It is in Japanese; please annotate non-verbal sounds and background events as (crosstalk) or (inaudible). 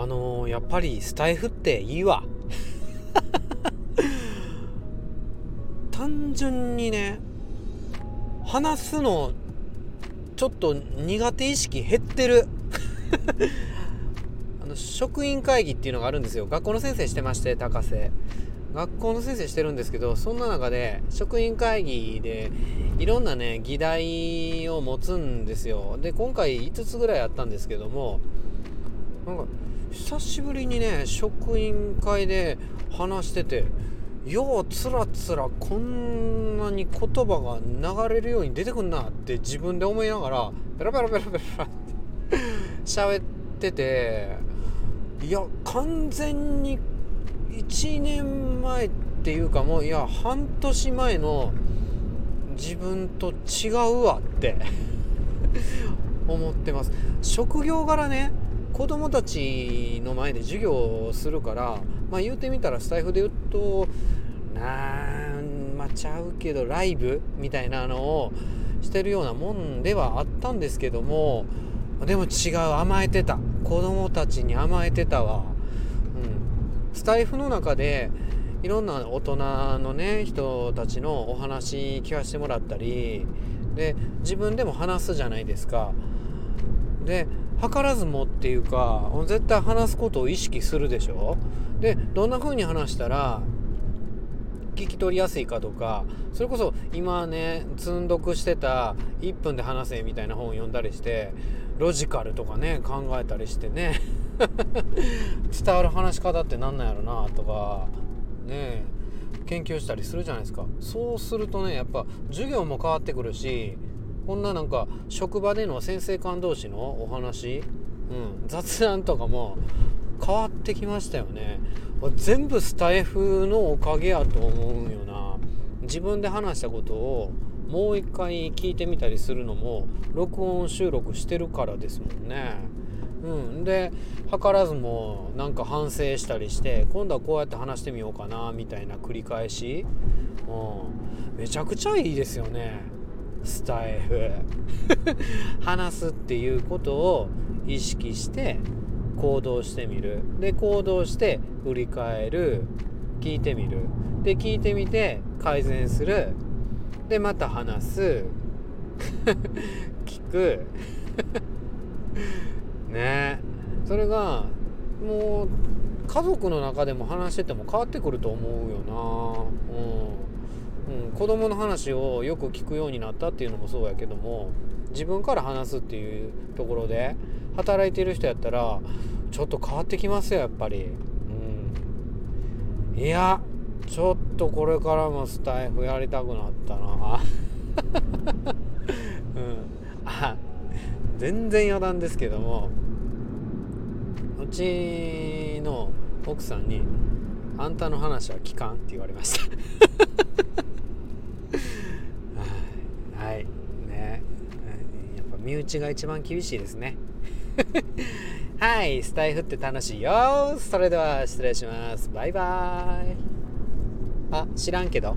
あのやっぱりスタイフっていいわ。(laughs) 単純にね話すのちょっと苦手意識減ってる。(laughs) あの職員会議っていうのがあるんですよ。学校の先生してまして高瀬。学校の先生してるんですけどそんな中で職員会議でいろんなね議題を持つんですよ。で今回5つぐらいあったんですけどもなんか久しぶりにね職員会で話しててようつらつらこんなに言葉が流れるように出てくんなって自分で思いながらペラペラペラペラって喋ってていや完全に1年前っていうかもういや半年前の自分と違うわって思ってます。職業柄ね子供たちの前で授業をするからまあ言うてみたらスタイフで言うとなんまあちゃうけどライブみたいなのをしてるようなもんではあったんですけどもでも違う甘えてた。子供たちに甘えてたわ。うん。スタイフの中でいろんな大人のね人たちのお話聞かせてもらったりで自分でも話すじゃないですか。で図らずもっていうか絶対話すことを意識するでしょ？でどんな風に話したら聞き取りやすいかとかそれこそ今ね積んどくしてた1分で話せみたいな本を読んだりしてロジカルとかね考えたりしてね (laughs) 伝わる話し方って何なんやろなとかね研究したりするじゃないですか。そうするとねやっぱ授業も変わってくるしこんななんか職場での先生間同士のお話、うん、雑談とかも変わってきましたよね。全部スタイフのおかげやと思うよな。自分で話したことをもう一回聞いてみたりするのも録音収録してるからですもんね。うん、で図らずもなんか反省したりして今度はこうやって話してみようかなみたいな繰り返し、うん、めちゃくちゃいいですよね。スタイフ。(laughs) 話すっていうことを意識して行動してみる。で行動して振り返る。聞いてみる。で聞いてみて改善する。でまた話す。(laughs) 聞く。(laughs) ね。それがもう家族の中でも話してても変わってくると思うよな。うん、うん、子供の話をよく聞くようになったっていうのもそうやけども自分から話すっていうところで働いてる人やったらちょっと変わってきますよやっぱり。うん。いやちょっとこれからもスタイフやりたくなったな。(laughs) うん。あ全然余談ですけどもうちの奥さんに「あんたの話は聞かん」って言われましたはいね打ちが一番厳しいですねはいスタイフって楽しいよそれでは失礼しますバイバーイあ知らんけど